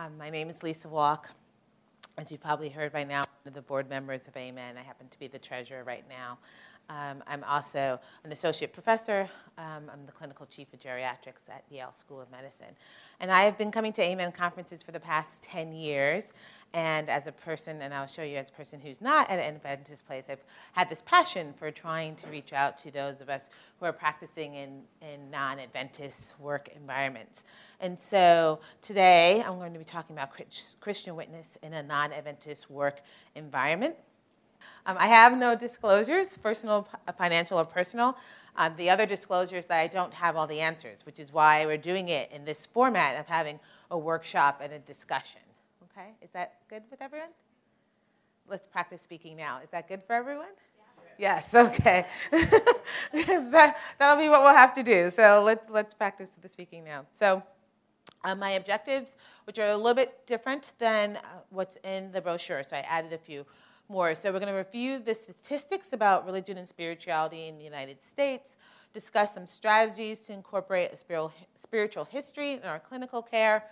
Um, my name is Lisa Walke. As you've probably heard by now, one of the board members of Amen. I happen to be the treasurer right now. Um, I'm also an associate professor. Um, I'm the clinical chief of geriatrics at Yale School of Medicine. And I have been coming to Amen conferences for the past 10 years. And as a person, and I'll show you as a person who's not at an Adventist place, I've had this passion for trying to reach out to those of us who are practicing in, in non Adventist work environments. And so today I'm going to be talking about Christian witness in a non Adventist work environment. Um, I have no disclosures, personal, uh, financial, or personal. Um, the other disclosures that I don't have all the answers, which is why we're doing it in this format of having a workshop and a discussion. Okay, is that good with everyone? Let's practice speaking now. Is that good for everyone? Yes, okay. that, that'll be what we'll have to do. So let's, let's practice the speaking now. So, uh, my objectives, which are a little bit different than uh, what's in the brochure, so I added a few more. So we're going to review the statistics about religion and spirituality in the United States, discuss some strategies to incorporate a spiritual history in our clinical care,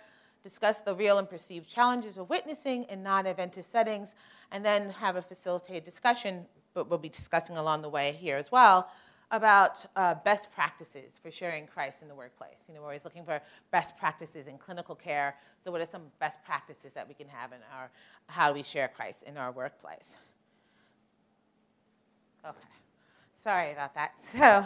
discuss the real and perceived challenges of witnessing in non-Adventist settings, and then have a facilitated discussion, but we'll be discussing along the way here as well, about uh, best practices for sharing Christ in the workplace. You know, we're always looking for best practices in clinical care. So, what are some best practices that we can have in our how do we share Christ in our workplace? Okay, sorry about that. So,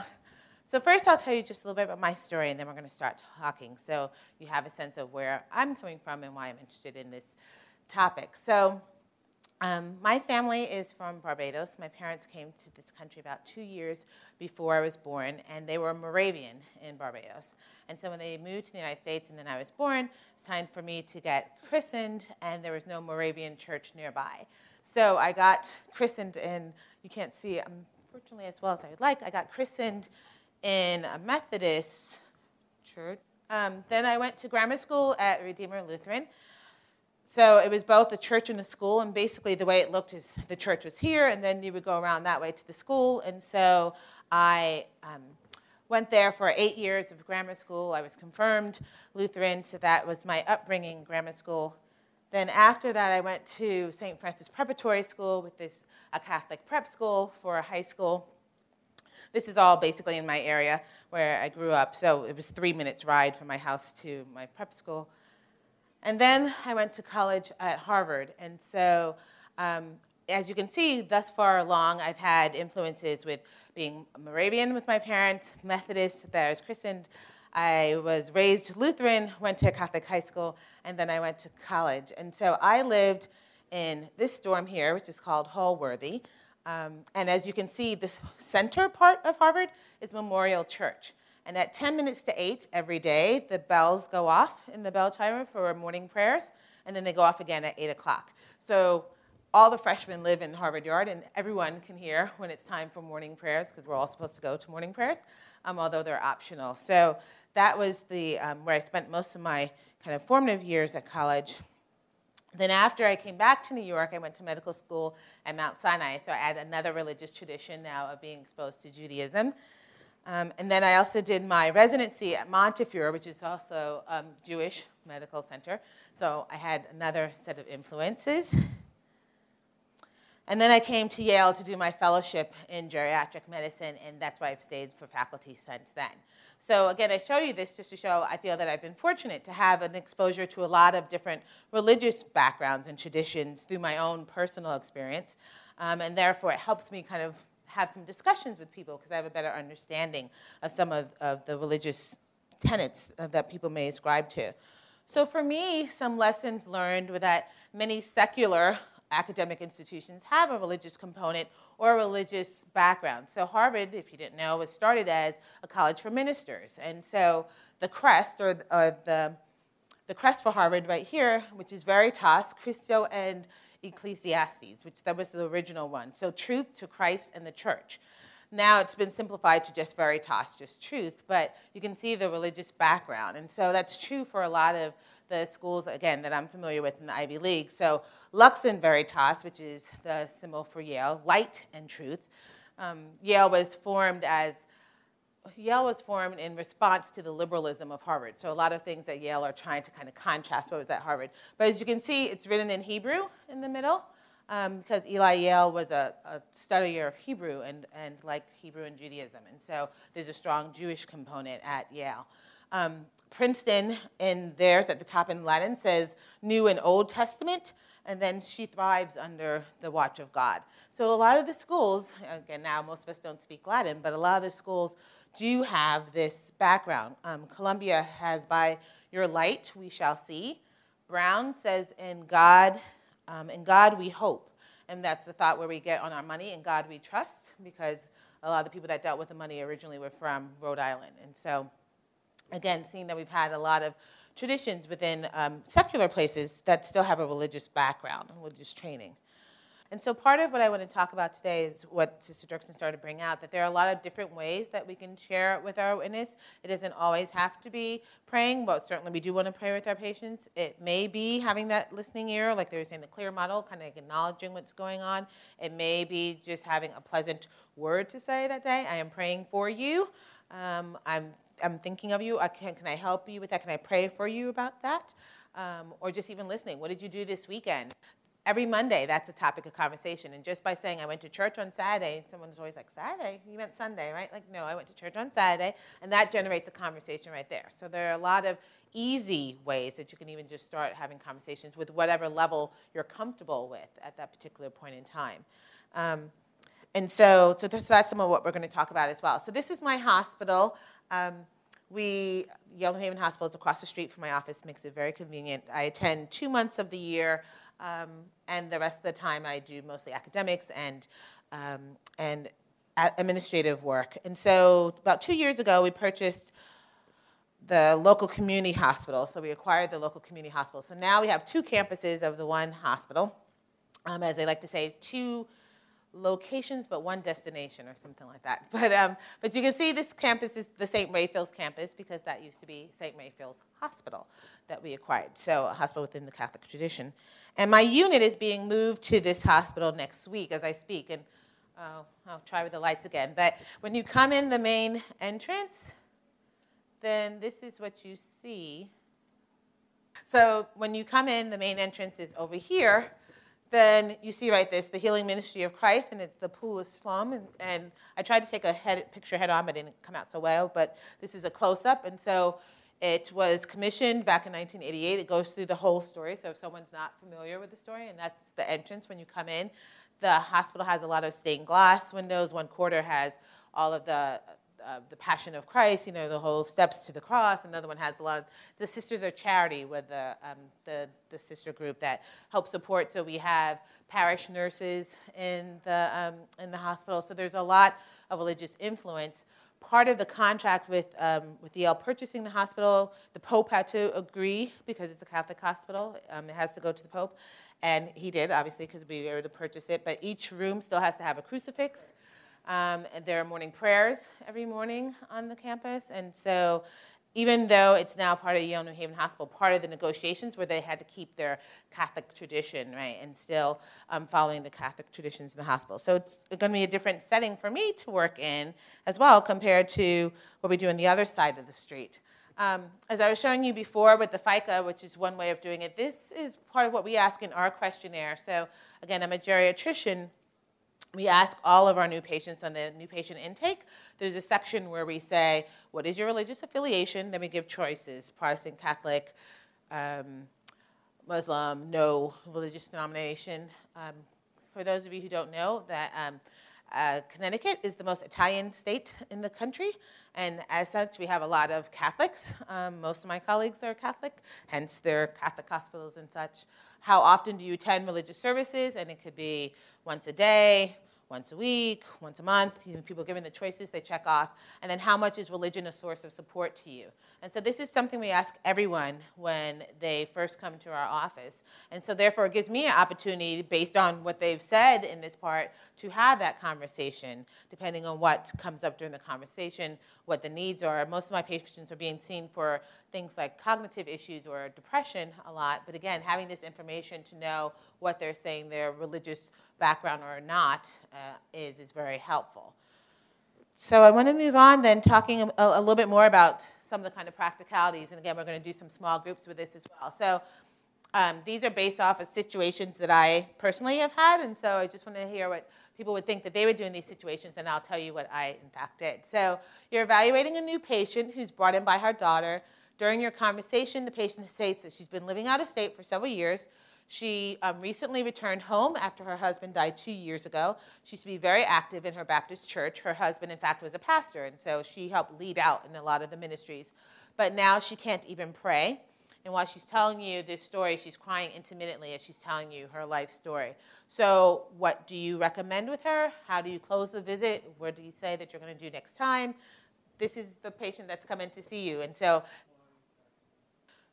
so first I'll tell you just a little bit about my story, and then we're going to start talking, so you have a sense of where I'm coming from and why I'm interested in this topic. So. Um, my family is from Barbados. My parents came to this country about two years before I was born, and they were Moravian in Barbados. And so when they moved to the United States and then I was born, it was time for me to get christened, and there was no Moravian church nearby. So I got christened in, you can't see unfortunately, as well as I would like, I got christened in a Methodist church. Um, then I went to grammar school at Redeemer Lutheran. So it was both a church and a school, and basically the way it looked is the church was here, and then you would go around that way to the school. And so I um, went there for eight years of grammar school. I was confirmed Lutheran, so that was my upbringing, grammar school. Then after that, I went to St. Francis Preparatory School, with this a Catholic prep school for a high school. This is all basically in my area where I grew up, so it was three minutes ride from my house to my prep school. And then I went to college at Harvard. And so, um, as you can see, thus far along, I've had influences with being Moravian with my parents, Methodist that I was christened. I was raised Lutheran, went to Catholic high school, and then I went to college. And so I lived in this dorm here, which is called Holworthy. Um, and as you can see, the center part of Harvard is Memorial Church. And at 10 minutes to 8 every day, the bells go off in the bell tower for morning prayers, and then they go off again at 8 o'clock. So all the freshmen live in Harvard Yard, and everyone can hear when it's time for morning prayers, because we're all supposed to go to morning prayers, um, although they're optional. So that was the, um, where I spent most of my kind of formative years at college. Then, after I came back to New York, I went to medical school at Mount Sinai. So I had another religious tradition now of being exposed to Judaism. Um, and then I also did my residency at Montefiore, which is also um, Jewish medical center. So I had another set of influences. And then I came to Yale to do my fellowship in geriatric medicine, and that's why I've stayed for faculty since then. So again, I show you this just to show I feel that I've been fortunate to have an exposure to a lot of different religious backgrounds and traditions through my own personal experience. Um, and therefore, it helps me kind of have some discussions with people because I have a better understanding of some of, of the religious tenets uh, that people may ascribe to. So for me, some lessons learned were that many secular academic institutions have a religious component or religious background. So Harvard, if you didn't know, was started as a college for ministers. And so the crest or, or the, the crest for Harvard right here, which is Veritas, Christo and Ecclesiastes, which that was the original one. So truth to Christ and the church. Now it's been simplified to just veritas, just truth, but you can see the religious background. And so that's true for a lot of the schools, again, that I'm familiar with in the Ivy League. So Lux and Veritas, which is the symbol for Yale, light and truth. Um, Yale was formed as Yale was formed in response to the liberalism of Harvard. So a lot of things at Yale are trying to kind of contrast what was at Harvard. But as you can see, it's written in Hebrew in the middle um, because Eli Yale was a, a studier of Hebrew and, and liked Hebrew and Judaism. And so there's a strong Jewish component at Yale. Um, Princeton, in theirs at the top in Latin, says New and Old Testament, and then she thrives under the watch of God. So a lot of the schools, again, now most of us don't speak Latin, but a lot of the schools do have this background. Um, Columbia has, by your light we shall see. Brown says, in God, um, in God we hope. And that's the thought where we get on our money, in God we trust, because a lot of the people that dealt with the money originally were from Rhode Island. And so, again, seeing that we've had a lot of traditions within um, secular places that still have a religious background, religious training. And so part of what I want to talk about today is what Sister Dirksen started to bring out, that there are a lot of different ways that we can share with our witness. It doesn't always have to be praying, but certainly we do want to pray with our patients. It may be having that listening ear, like they were saying, the clear model, kind of acknowledging what's going on. It may be just having a pleasant word to say that day. I am praying for you. Um, I'm, I'm thinking of you. I can, can I help you with that? Can I pray for you about that? Um, or just even listening. What did you do this weekend? every Monday, that's a topic of conversation. And just by saying I went to church on Saturday, someone's always like, Saturday? You meant Sunday, right? Like, no, I went to church on Saturday. And that generates a conversation right there. So there are a lot of easy ways that you can even just start having conversations with whatever level you're comfortable with at that particular point in time. Um, and so, so this, that's some of what we're going to talk about as well. So this is my hospital. Um, we, New Haven Hospital is across the street from my office, makes it very convenient. I attend two months of the year um, and the rest of the time, I do mostly academics and, um, and administrative work. And so, about two years ago, we purchased the local community hospital. So, we acquired the local community hospital. So, now we have two campuses of the one hospital. Um, as they like to say, two locations but one destination or something like that. But, um, but you can see this campus is the St. Raphael's campus because that used to be St. Raphael's Hospital that we acquired, so a hospital within the Catholic tradition. And my unit is being moved to this hospital next week as I speak. And oh, I'll try with the lights again. But when you come in the main entrance, then this is what you see. So when you come in, the main entrance is over here then you see right this the healing ministry of christ and it's the pool of Siloam and, and i tried to take a head, picture head on but it didn't come out so well but this is a close-up and so it was commissioned back in 1988 it goes through the whole story so if someone's not familiar with the story and that's the entrance when you come in. The hospital has a lot of stained glass windows. One quarter has all of the uh, the Passion of Christ, you know, the whole steps to the cross. Another one has a lot of the Sisters of Charity, with the, um, the, the sister group that helps support. So we have parish nurses in the, um, in the hospital. So there's a lot of religious influence. Part of the contract with, um, with Yale purchasing the hospital, the Pope had to agree because it's a Catholic hospital. Um, it has to go to the Pope. And he did, obviously, because we were able to purchase it. But each room still has to have a crucifix um, there are morning prayers every morning on the campus. And so, even though it's now part of Yale New Haven Hospital, part of the negotiations where they had to keep their Catholic tradition, right, and still um, following the Catholic traditions in the hospital. So it's going to be a different setting for me to work in as well compared to what we do on the other side of the street. Um, as I was showing you before with the FICA, which is one way of doing it, this is part of what we ask in our questionnaire. So again, I'm a geriatrician we ask all of our new patients on the new patient intake. There's a section where we say, What is your religious affiliation? Then we give choices Protestant, Catholic, um, Muslim, no religious denomination. Um, for those of you who don't know, that um, uh, Connecticut is the most Italian state in the country, and as such, we have a lot of Catholics. Um, most of my colleagues are Catholic, hence their Catholic hospitals and such. How often do you attend religious services? And it could be once a day, once a week, once a month. People given the choices, they check off. And then how much is religion a source of support to you? And so this is something we ask everyone when they first come to our office. And so therefore it gives me an opportunity, based on what they've said in this part, to have that conversation, depending on what comes up during the conversation, what the needs are. Most of my patients are being seen for things like cognitive issues or depression a lot. But again, having this information to know what they're saying, their religious background or not, uh, is, is very helpful. So I want to move on then, talking a, a, little bit more about some of the kind of practicalities. And again, we're going to do some small groups with this as well. So um, these are based off of situations that I personally have had. And so I just want to hear what people would think that they would do in these situations, and I'll tell you what I, in fact, did. So you're evaluating a new patient who's brought in by her daughter. During your conversation, the patient states that she's been living out of state for several years. She um, recently returned home after her husband died two years ago. She used to be very active in her Baptist church. Her husband, in fact, was a pastor, and so she helped lead out in a lot of the ministries. But now she can't even pray. And while she's telling you this story, she's crying intermittently as she's telling you her life story. So, what do you recommend with her? How do you close the visit? What do you say that you're going to do next time? This is the patient that's come in to see you. And so,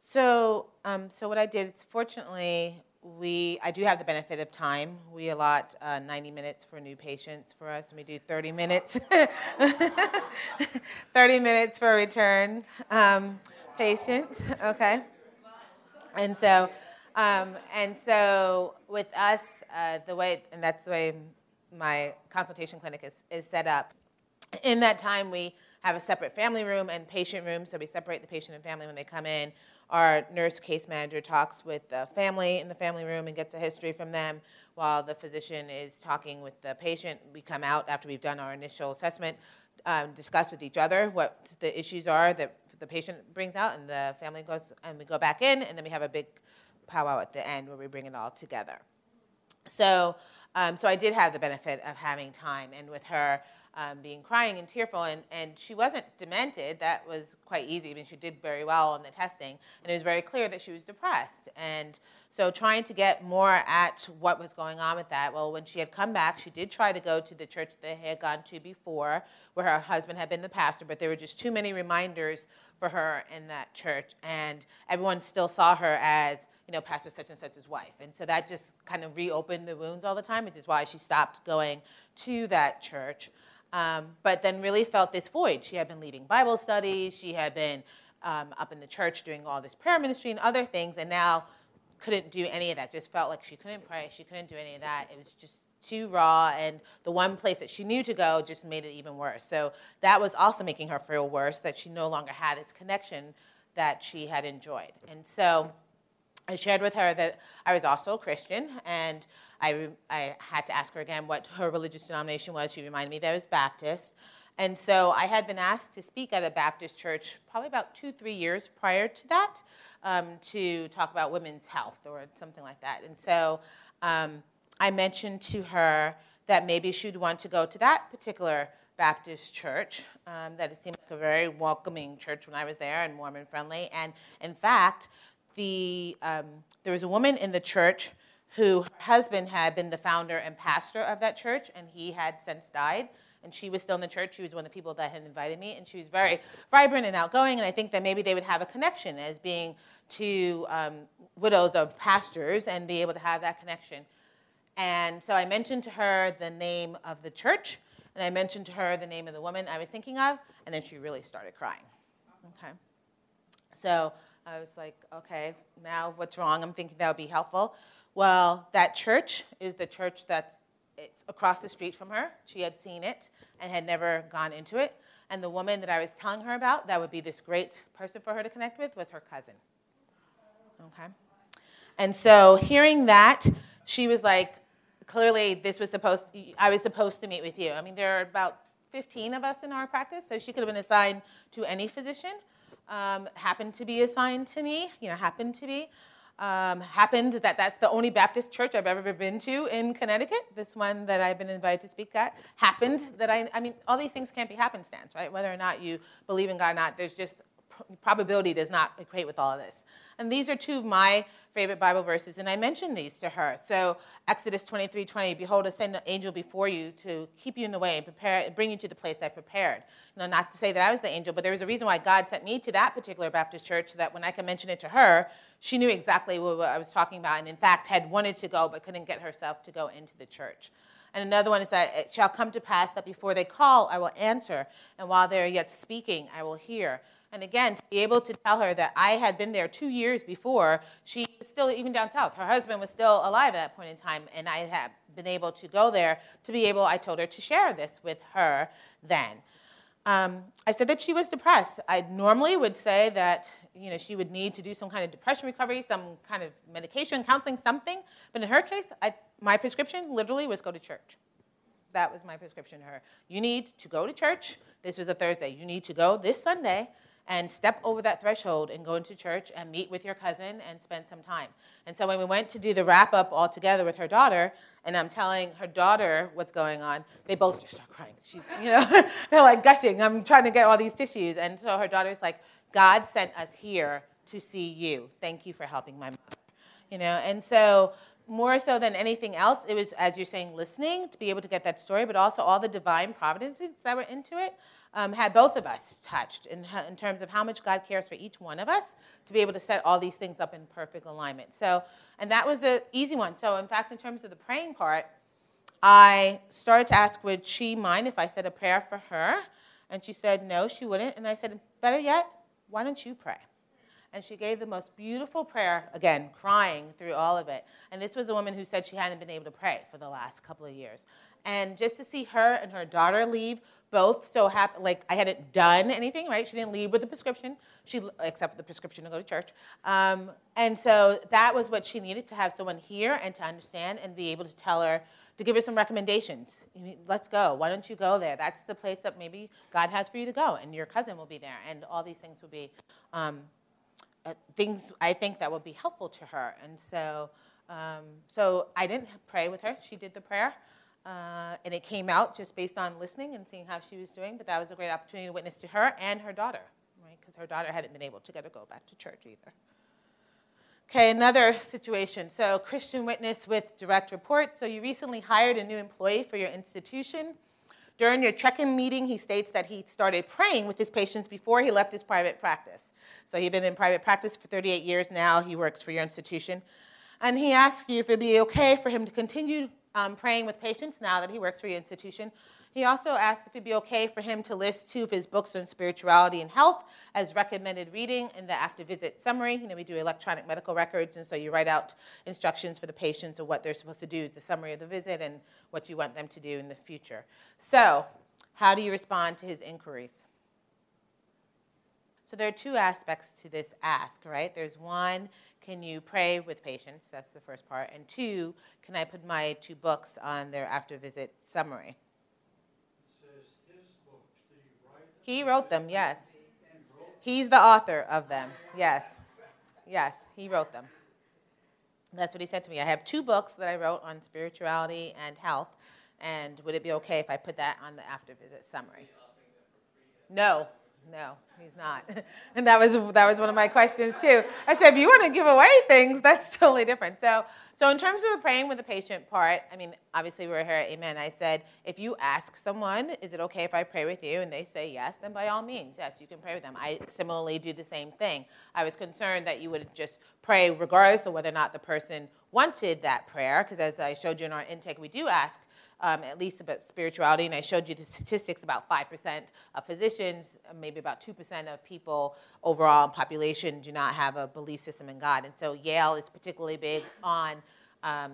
so, um, so what I did, fortunately, we I do have the benefit of time. We allot uh, 90 minutes for new patients for us, and we do 30 minutes. 30 minutes for return um, patients. Okay, and so um, and so with us, uh, the way and that's the way my consultation clinic is, is set up. In that time, we have a separate family room and patient room, so we separate the patient and family when they come in. Our nurse case manager talks with the family in the family room and gets a history from them while the physician is talking with the patient. We come out after we've done our initial assessment, um, discuss with each other what the issues are that the patient brings out, and the family goes, and we go back in, and then we have a big powwow at the end where we bring it all together. So, um, so I did have the benefit of having time, and with her, um, being crying and tearful, and, and she wasn't demented. That was quite easy. I mean, she did very well on the testing, and it was very clear that she was depressed. And so, trying to get more at what was going on with that. Well, when she had come back, she did try to go to the church they had gone to before, where her husband had been the pastor, but there were just too many reminders for her in that church, and everyone still saw her as you know, Pastor such and such's wife. And so that just kind of reopened the wounds all the time, which is why she stopped going to that church um, but then really felt this void. She had been leading Bible studies, she had been um, up in the church doing all this prayer ministry and other things, and now couldn't do any of that. Just felt like she couldn't pray, she couldn't do any of that. It was just too raw, and the one place that she knew to go just made it even worse. So that was also making her feel worse that she no longer had this connection that she had enjoyed. And so I shared with her that I was also a Christian, and I, I had to ask her again what her religious denomination was. She reminded me that I was Baptist. And so I had been asked to speak at a Baptist church probably about two, three years prior to that um, to talk about women's health or something like that. And so um, I mentioned to her that maybe she'd want to go to that particular Baptist church, um, that it seemed like a very welcoming church when I was there and Mormon friendly. And in fact, the, um, there was a woman in the church who her husband had been the founder and pastor of that church, and he had since died. And she was still in the church. She was one of the people that had invited me, and she was very vibrant and outgoing. And I think that maybe they would have a connection as being two um, widows of pastors and be able to have that connection. And so I mentioned to her the name of the church, and I mentioned to her the name of the woman I was thinking of, and then she really started crying. Okay. So I was like, okay, now what's wrong? I'm thinking that would be helpful. Well, that church is the church that's across the street from her. She had seen it and had never gone into it. And the woman that I was telling her about, that would be this great person for her to connect with, was her cousin. Okay? And so hearing that, she was like, clearly this was supposed, I was supposed to meet with you. I mean, there are about 15 of us in our practice, so she could have been assigned to any physician. Um, happened to be assigned to me, you know, happened to be. Um, happened that that's the only Baptist church I've ever been to in Connecticut. This one that I've been invited to speak at happened that I, I mean, all these things can't be happenstance, right? Whether or not you believe in God or not, there's just probability does not equate with all of this. And these are two of my favorite Bible verses, and I mentioned these to her. So Exodus 23, 20, behold, I send an angel before you to keep you in the way and prepare and bring you to the place I prepared. You know, not to say that I was the angel, but there was a reason why God sent me to that particular Baptist church so that when I could mention it to her, she knew exactly what I was talking about, and in fact had wanted to go but couldn't get herself to go into the church. And another one is that it shall come to pass that before they call, I will answer, and while they are yet speaking, I will hear. And again, to be able to tell her that I had been there two years before, she was still even down south. Her husband was still alive at that point in time, and I had been able to go there to be able, I told her to share this with her then. Um, I said that she was depressed. I normally would say that you know she would need to do some kind of depression recovery, some kind of medication, counseling, something. But in her case, I, my prescription literally was go to church. That was my prescription to her. You need to go to church. This was a Thursday. You need to go this Sunday and step over that threshold and go into church and meet with your cousin and spend some time. And so when we went to do the wrap up all together with her daughter, and I'm telling her daughter what's going on, they both just start crying. She, you know, they're like gushing. I'm trying to get all these tissues. And so her daughter's like, God sent us here to see you. Thank you for helping my mother. You know, and so more so than anything else, it was, as you're saying, listening to be able to get that story, but also all the divine providences that were into it um, had both of us touched in, in terms of how much God cares for each one of us to be able to set all these things up in perfect alignment. So, and that was an easy one. So, in fact, in terms of the praying part, I started to ask, would she mind if I said a prayer for her? And she said, no, she wouldn't. And I said, better yet, why don't you pray? And she gave the most beautiful prayer, again, crying through all of it. And this was a woman who said she hadn't been able to pray for the last couple of years. And just to see her and her daughter leave both so happy, like I hadn't done anything, right? She didn't leave with a prescription, she except the prescription to go to church. Um, and so that was what she needed to have someone here and to understand and be able to tell her to give her some recommendations. Let's go. Why don't you go there? That's the place that maybe God has for you to go, and your cousin will be there, and all these things will be um, uh, things I think that would be helpful to her. And so, um, so I didn't pray with her. She did the prayer. Uh, and it came out just based on listening and seeing how she was doing. But that was a great opportunity to witness to her and her daughter, right? Because her daughter hadn't been able to get her go back to church either. Okay, another situation. So, Christian witness with direct report. So, you recently hired a new employee for your institution. During your check in meeting, he states that he started praying with his patients before he left his private practice. So, he'd been in private practice for 38 years now. He works for your institution. And he asked you if it'd be okay for him to continue um, praying with patients now that he works for your institution. He also asked if it'd be okay for him to list two of his books on spirituality and health as recommended reading in the after visit summary. You know, we do electronic medical records, and so you write out instructions for the patients of what they're supposed to do as the summary of the visit and what you want them to do in the future. So, how do you respond to his inquiries? So, there are two aspects to this ask, right? There's one can you pray with patients? That's the first part. And two, can I put my two books on their after visit summary? He wrote them, yes. He's the author of them, yes. Yes, he wrote them. That's what he said to me. I have two books that I wrote on spirituality and health, and would it be okay if I put that on the after visit summary? No, no, he's not. and that was that was one of my questions too. I said, if you want to give away things, that's totally different. So, so in terms of the praying with the patient part, I mean, obviously we're here at Amen. I said, if you ask someone, is it okay if I pray with you, and they say yes, then by all means, yes, you can pray with them. I similarly do the same thing. I was concerned that you would just pray regardless of whether or not the person wanted that prayer, because as I showed you in our intake, we do ask um, at least about spirituality, and I showed you the statistics about 5% of physicians, maybe about 2% of people overall in population do not have a belief system in God. And so Yale is particularly big on um,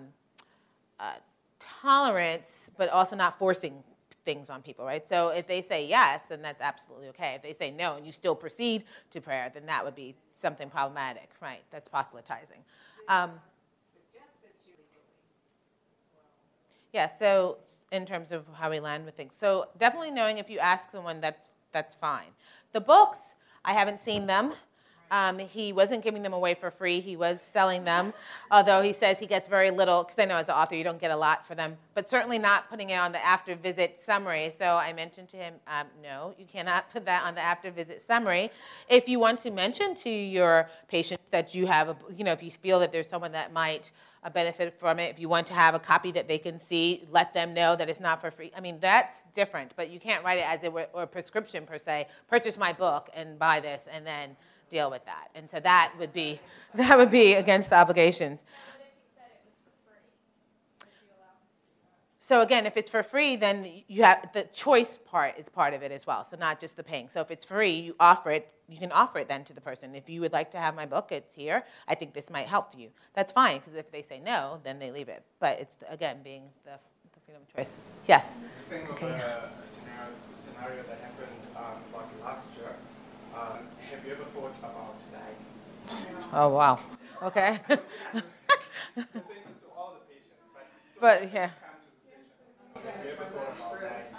uh, tolerance, but also not forcing things on people, right? So if they say yes, then that's absolutely okay. If they say no and you still proceed to prayer, then that would be something problematic, right? That's proselytizing. Um, Yeah, so in terms of how we land with things. So definitely knowing if you ask someone, that's, that's fine. The books, I haven't seen them. Um, he wasn't giving them away for free. He was selling them, although he says he gets very little, because I know as an author you don't get a lot for them, but certainly not putting it on the after visit summary. So I mentioned to him, um, no, you cannot put that on the after visit summary. If you want to mention to your patient that you have, a, you know, if you feel that there's someone that might uh, benefit from it, if you want to have a copy that they can see, let them know that it's not for free. I mean, that's different, but you can't write it as it were or a prescription per se. Purchase my book and buy this, and then deal with that. And so that would be that would be against the obligations. So again, if it's for free, then you have the choice part is part of it as well. So not just the paying. So if it's free, you offer it. You can offer it then to the person. If you would like to have my book, it's here. I think this might help you. That's fine because if they say no, then they leave it. But it's again being the, the freedom of choice. Yes. Just thinking Okay. of a, a scenario, scenario that happened um, like last year. Um, have you ever thought about dying? Oh wow. Okay. This to all the patients, but so But, when yeah. come to the patient, you know, have you ever thought about dying?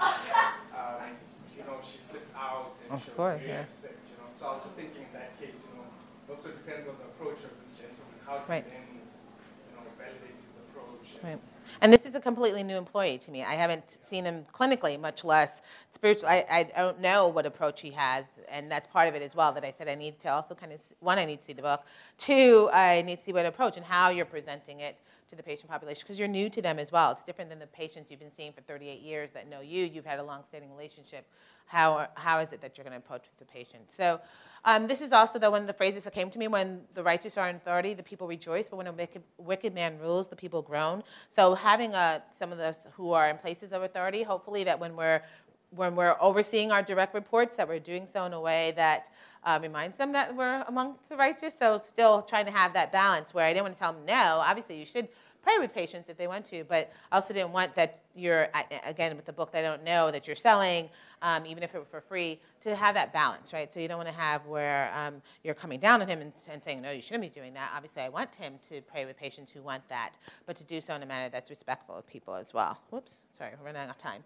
Um, you know, she flipped out and Of she was course, very yeah. upset. You know, so I was just thinking in that case, you know, also depends on the approach of this gentleman. How do Right. you then, you know, validate his approach? and- Right. And this is a completely new employee to me. I haven't seen him clinically, much less spiritually. I, I don't know what approach he has, and that's part of it as well. That I said I need to also kind of one, I need to see the book. Two, I need to see what approach and how you're presenting it to the patient population because you're new to them as well. It's different than the patients you've been seeing for 38 years that know you. You've had a long-standing relationship. How how is it that you're going to approach the patient? So. Um, this is also the one of the phrases that came to me when the righteous are in authority, the people rejoice, but when a wicked, wicked man rules, the people groan. So having uh, some of those who are in places of authority, hopefully that when we're when we're overseeing our direct reports, that we're doing so in a way that uh, reminds them that we're amongst the righteous. So still trying to have that balance where I didn't want to tell them no. Obviously, you should pray with patients if they want to, but I also didn't want that you're again with the book that I don't know that you're selling, um, even if it were for free, to have that balance, right? So you don't want to have where um, you're coming down on him and, and saying no, you shouldn't be doing that. Obviously, I want him to pray with patients who want that, but to do so in a manner that's respectful of people as well. Whoops, sorry, we're running out of time.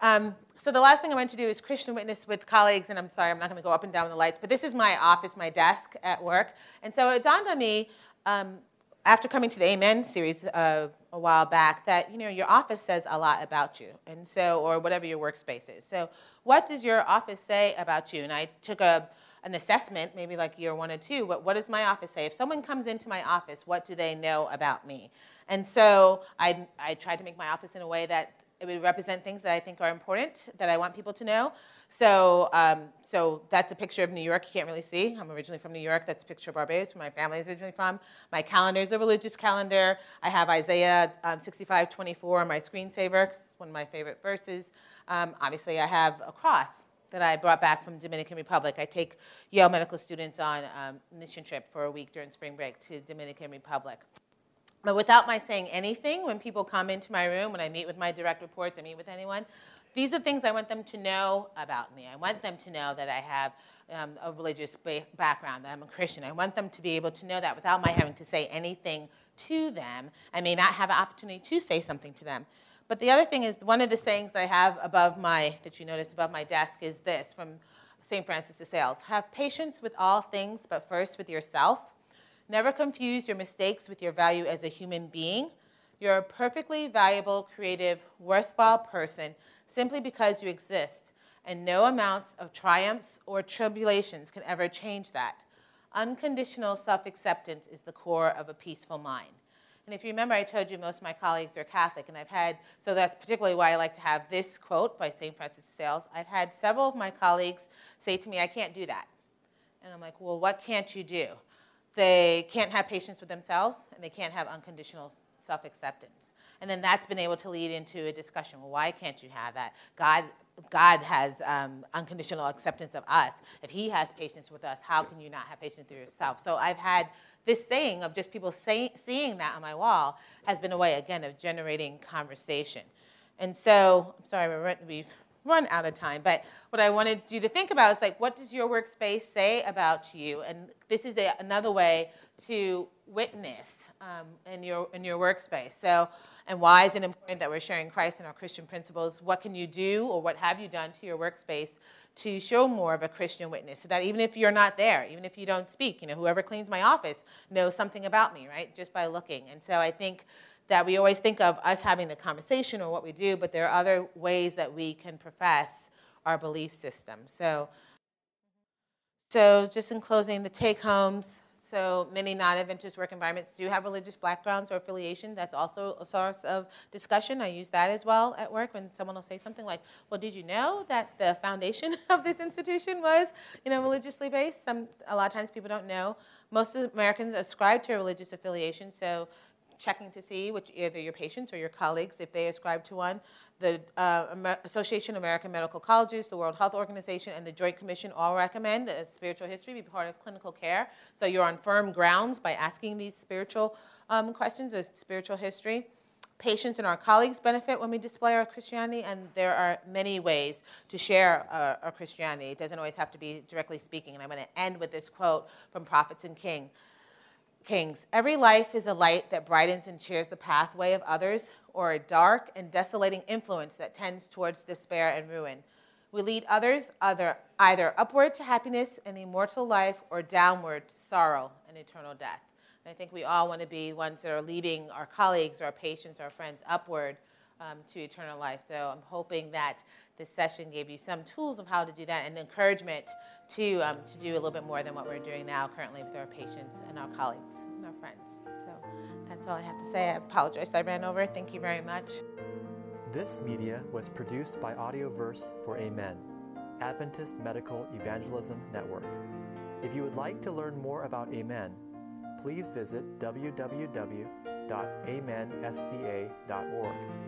Um, so the last thing I want to do is Christian witness with colleagues, and I'm sorry, I'm not going to go up and down the lights, but this is my office, my desk at work. And so it dawned on me um, after coming to the Amen series uh, a while back that you know your office says a lot about you, and so or whatever your workspace is. So what does your office say about you? And I took a an assessment, maybe like year one or two. But what does my office say? If someone comes into my office, what do they know about me? And so I I tried to make my office in a way that it would represent things that I think are important that I want people to know. So, um, so that's a picture of New York. You can't really see. I'm originally from New York. That's a picture of Barbados, where my family is originally from. My calendar is a religious calendar. I have Isaiah um, 65:24 on my screensaver. It's one of my favorite verses. Um, obviously, I have a cross that I brought back from Dominican Republic. I take Yale medical students on um, mission trip for a week during spring break to Dominican Republic. But without my saying anything, when people come into my room, when I meet with my direct reports, I meet with anyone, these are things I want them to know about me. I want them to know that I have um, a religious ba- background, that I'm a Christian. I want them to be able to know that without my having to say anything to them. I may not have an opportunity to say something to them. But the other thing is, one of the sayings I have above my, that you notice above my desk, is this from St. Francis de Sales Have patience with all things, but first with yourself. Never confuse your mistakes with your value as a human being. You're a perfectly valuable, creative, worthwhile person simply because you exist, and no amounts of triumphs or tribulations can ever change that. Unconditional self acceptance is the core of a peaceful mind. And if you remember, I told you most of my colleagues are Catholic, and I've had, so that's particularly why I like to have this quote by St. Francis de Sales. I've had several of my colleagues say to me, I can't do that. And I'm like, well, what can't you do? They can't have patience with themselves, and they can't have unconditional self acceptance. And then that's been able to lead into a discussion. Well, why can't you have that? God, God has um, unconditional acceptance of us. If He has patience with us, how can you not have patience with yourself? So I've had this saying of just people say, seeing that on my wall has been a way, again, of generating conversation. And so, I'm sorry, we've run out of time, but what I wanted you to think about is like, what does your workspace say about you? And this is a, another way to witness um, in your in your workspace. So, and why is it important that we're sharing Christ and our Christian principles? What can you do, or what have you done to your workspace to show more of a Christian witness? So that even if you're not there, even if you don't speak, you know, whoever cleans my office knows something about me, right? Just by looking. And so I think that we always think of us having the conversation or what we do, but there are other ways that we can profess our belief system. So, so just in closing, the take homes. So many non-Adventist work environments do have religious backgrounds or affiliation. That's also a source of discussion. I use that as well at work when someone will say something like, "Well, did you know that the foundation of this institution was, you know, religiously based?" Some a lot of times people don't know. Most Americans ascribe to a religious affiliation, so checking to see which either your patients or your colleagues if they ascribe to one. The uh, Association of American Medical Colleges, the World Health Organization, and the Joint Commission all recommend that spiritual history be part of clinical care. So you're on firm grounds by asking these spiritual um, questions of spiritual history. patients and our colleagues benefit when we display our Christianity, and there are many ways to share uh, our Christianity. It doesn't always have to be directly speaking. And I'm going to end with this quote from Prophets and King. Kings. Every life is a light that brightens and cheers the pathway of others, or a dark and desolating influence that tends towards despair and ruin. We lead others either, either upward to happiness and immortal life or downward to sorrow and eternal death. And I think we all want to be ones that are leading our colleagues, our patients, our friends upward um, to eternal life. So I'm hoping that this session gave you some tools of how to do that and encouragement to, um, to do a little bit more than what we're doing now currently with our patients and our colleagues and our friends. So that's all I have to say. I apologize I ran over. Thank you very much. This media was produced by Audioverse for Amen, Adventist Medical Evangelism Network. If you would like to learn more about Amen, please visit www.amensda.org.